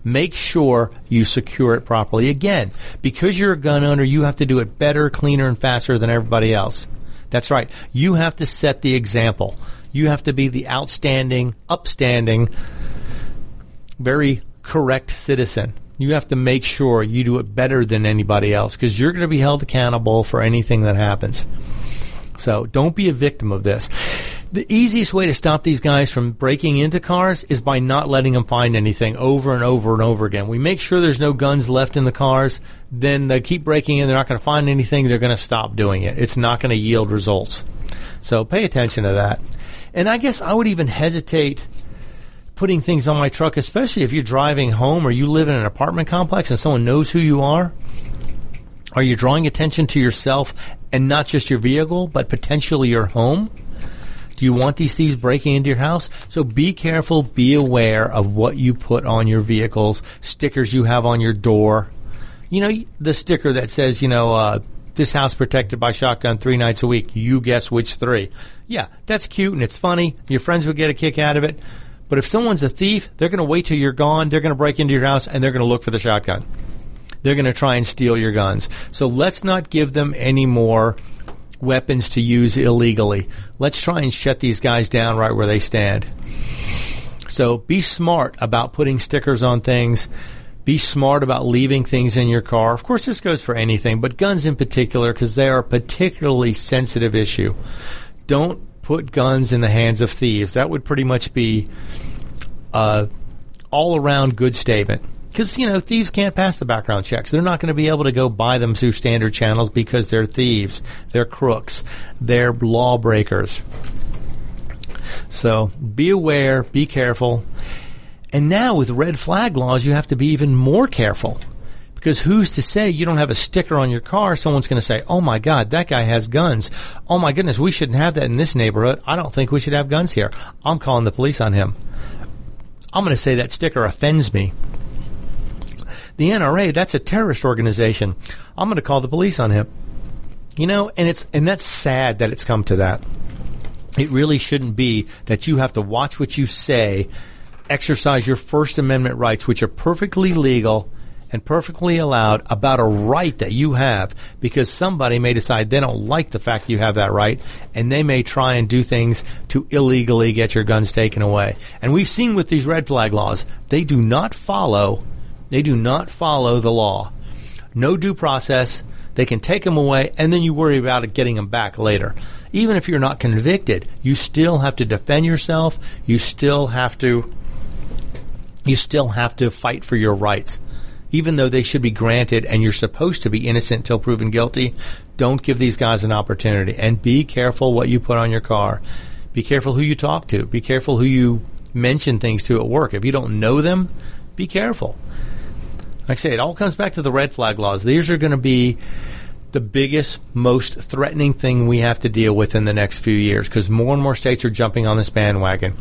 make sure you secure it properly. Again, because you're a gun owner, you have to do it better, cleaner, and faster than everybody else. That's right. You have to set the example. You have to be the outstanding, upstanding, very correct citizen. You have to make sure you do it better than anybody else because you're going to be held accountable for anything that happens. So don't be a victim of this. The easiest way to stop these guys from breaking into cars is by not letting them find anything over and over and over again. We make sure there's no guns left in the cars, then they keep breaking in, they're not going to find anything, they're going to stop doing it. It's not going to yield results. So pay attention to that. And I guess I would even hesitate putting things on my truck, especially if you're driving home or you live in an apartment complex and someone knows who you are. Are you drawing attention to yourself and not just your vehicle, but potentially your home? Do you want these thieves breaking into your house? So be careful, be aware of what you put on your vehicles, stickers you have on your door. You know, the sticker that says, you know, uh, this house protected by shotgun three nights a week. You guess which three. Yeah, that's cute and it's funny. Your friends would get a kick out of it. But if someone's a thief, they're going to wait till you're gone. They're going to break into your house and they're going to look for the shotgun. They're going to try and steal your guns. So let's not give them any more weapons to use illegally. Let's try and shut these guys down right where they stand. So be smart about putting stickers on things. Be smart about leaving things in your car. Of course, this goes for anything, but guns in particular, because they are a particularly sensitive issue. Don't put guns in the hands of thieves. That would pretty much be a all around good statement. Because you know thieves can't pass the background checks. They're not going to be able to go buy them through standard channels because they're thieves, they're crooks, they're lawbreakers. So be aware, be careful. And now with red flag laws, you have to be even more careful. Because who's to say you don't have a sticker on your car? Someone's going to say, "Oh my God, that guy has guns. Oh my goodness, we shouldn't have that in this neighborhood. I don't think we should have guns here. I'm calling the police on him." I'm going to say that sticker offends me. The NRA, that's a terrorist organization. I'm going to call the police on him. You know, and it's and that's sad that it's come to that. It really shouldn't be that you have to watch what you say, exercise your First Amendment rights, which are perfectly legal and perfectly allowed about a right that you have because somebody may decide they don't like the fact you have that right and they may try and do things to illegally get your guns taken away. And we've seen with these red flag laws, they do not follow they do not follow the law. No due process. They can take them away and then you worry about getting them back later. Even if you're not convicted, you still have to defend yourself. You still have to you still have to fight for your rights even though they should be granted and you're supposed to be innocent until proven guilty, don't give these guys an opportunity. And be careful what you put on your car. Be careful who you talk to. Be careful who you mention things to at work. If you don't know them, be careful. Like I say, it all comes back to the red flag laws. These are going to be the biggest, most threatening thing we have to deal with in the next few years because more and more states are jumping on this bandwagon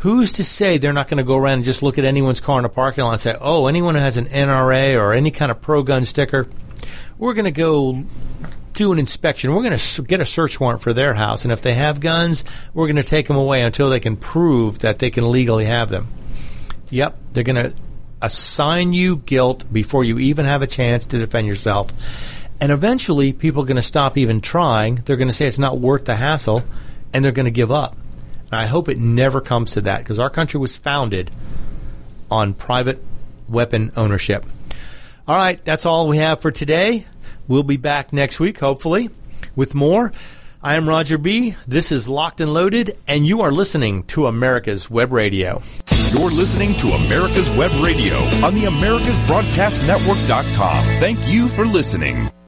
who's to say they're not going to go around and just look at anyone's car in a parking lot and say, oh, anyone who has an NRA or any kind of pro gun sticker, we're going to go do an inspection. We're going to get a search warrant for their house. And if they have guns, we're going to take them away until they can prove that they can legally have them. Yep, they're going to assign you guilt before you even have a chance to defend yourself. And eventually, people are going to stop even trying. They're going to say it's not worth the hassle, and they're going to give up. And I hope it never comes to that because our country was founded on private weapon ownership. All right, that's all we have for today. We'll be back next week, hopefully, with more. I am Roger B. This is Locked and Loaded, and you are listening to America's Web Radio. You're listening to America's Web Radio on the AmericasBroadcastNetwork.com. Thank you for listening.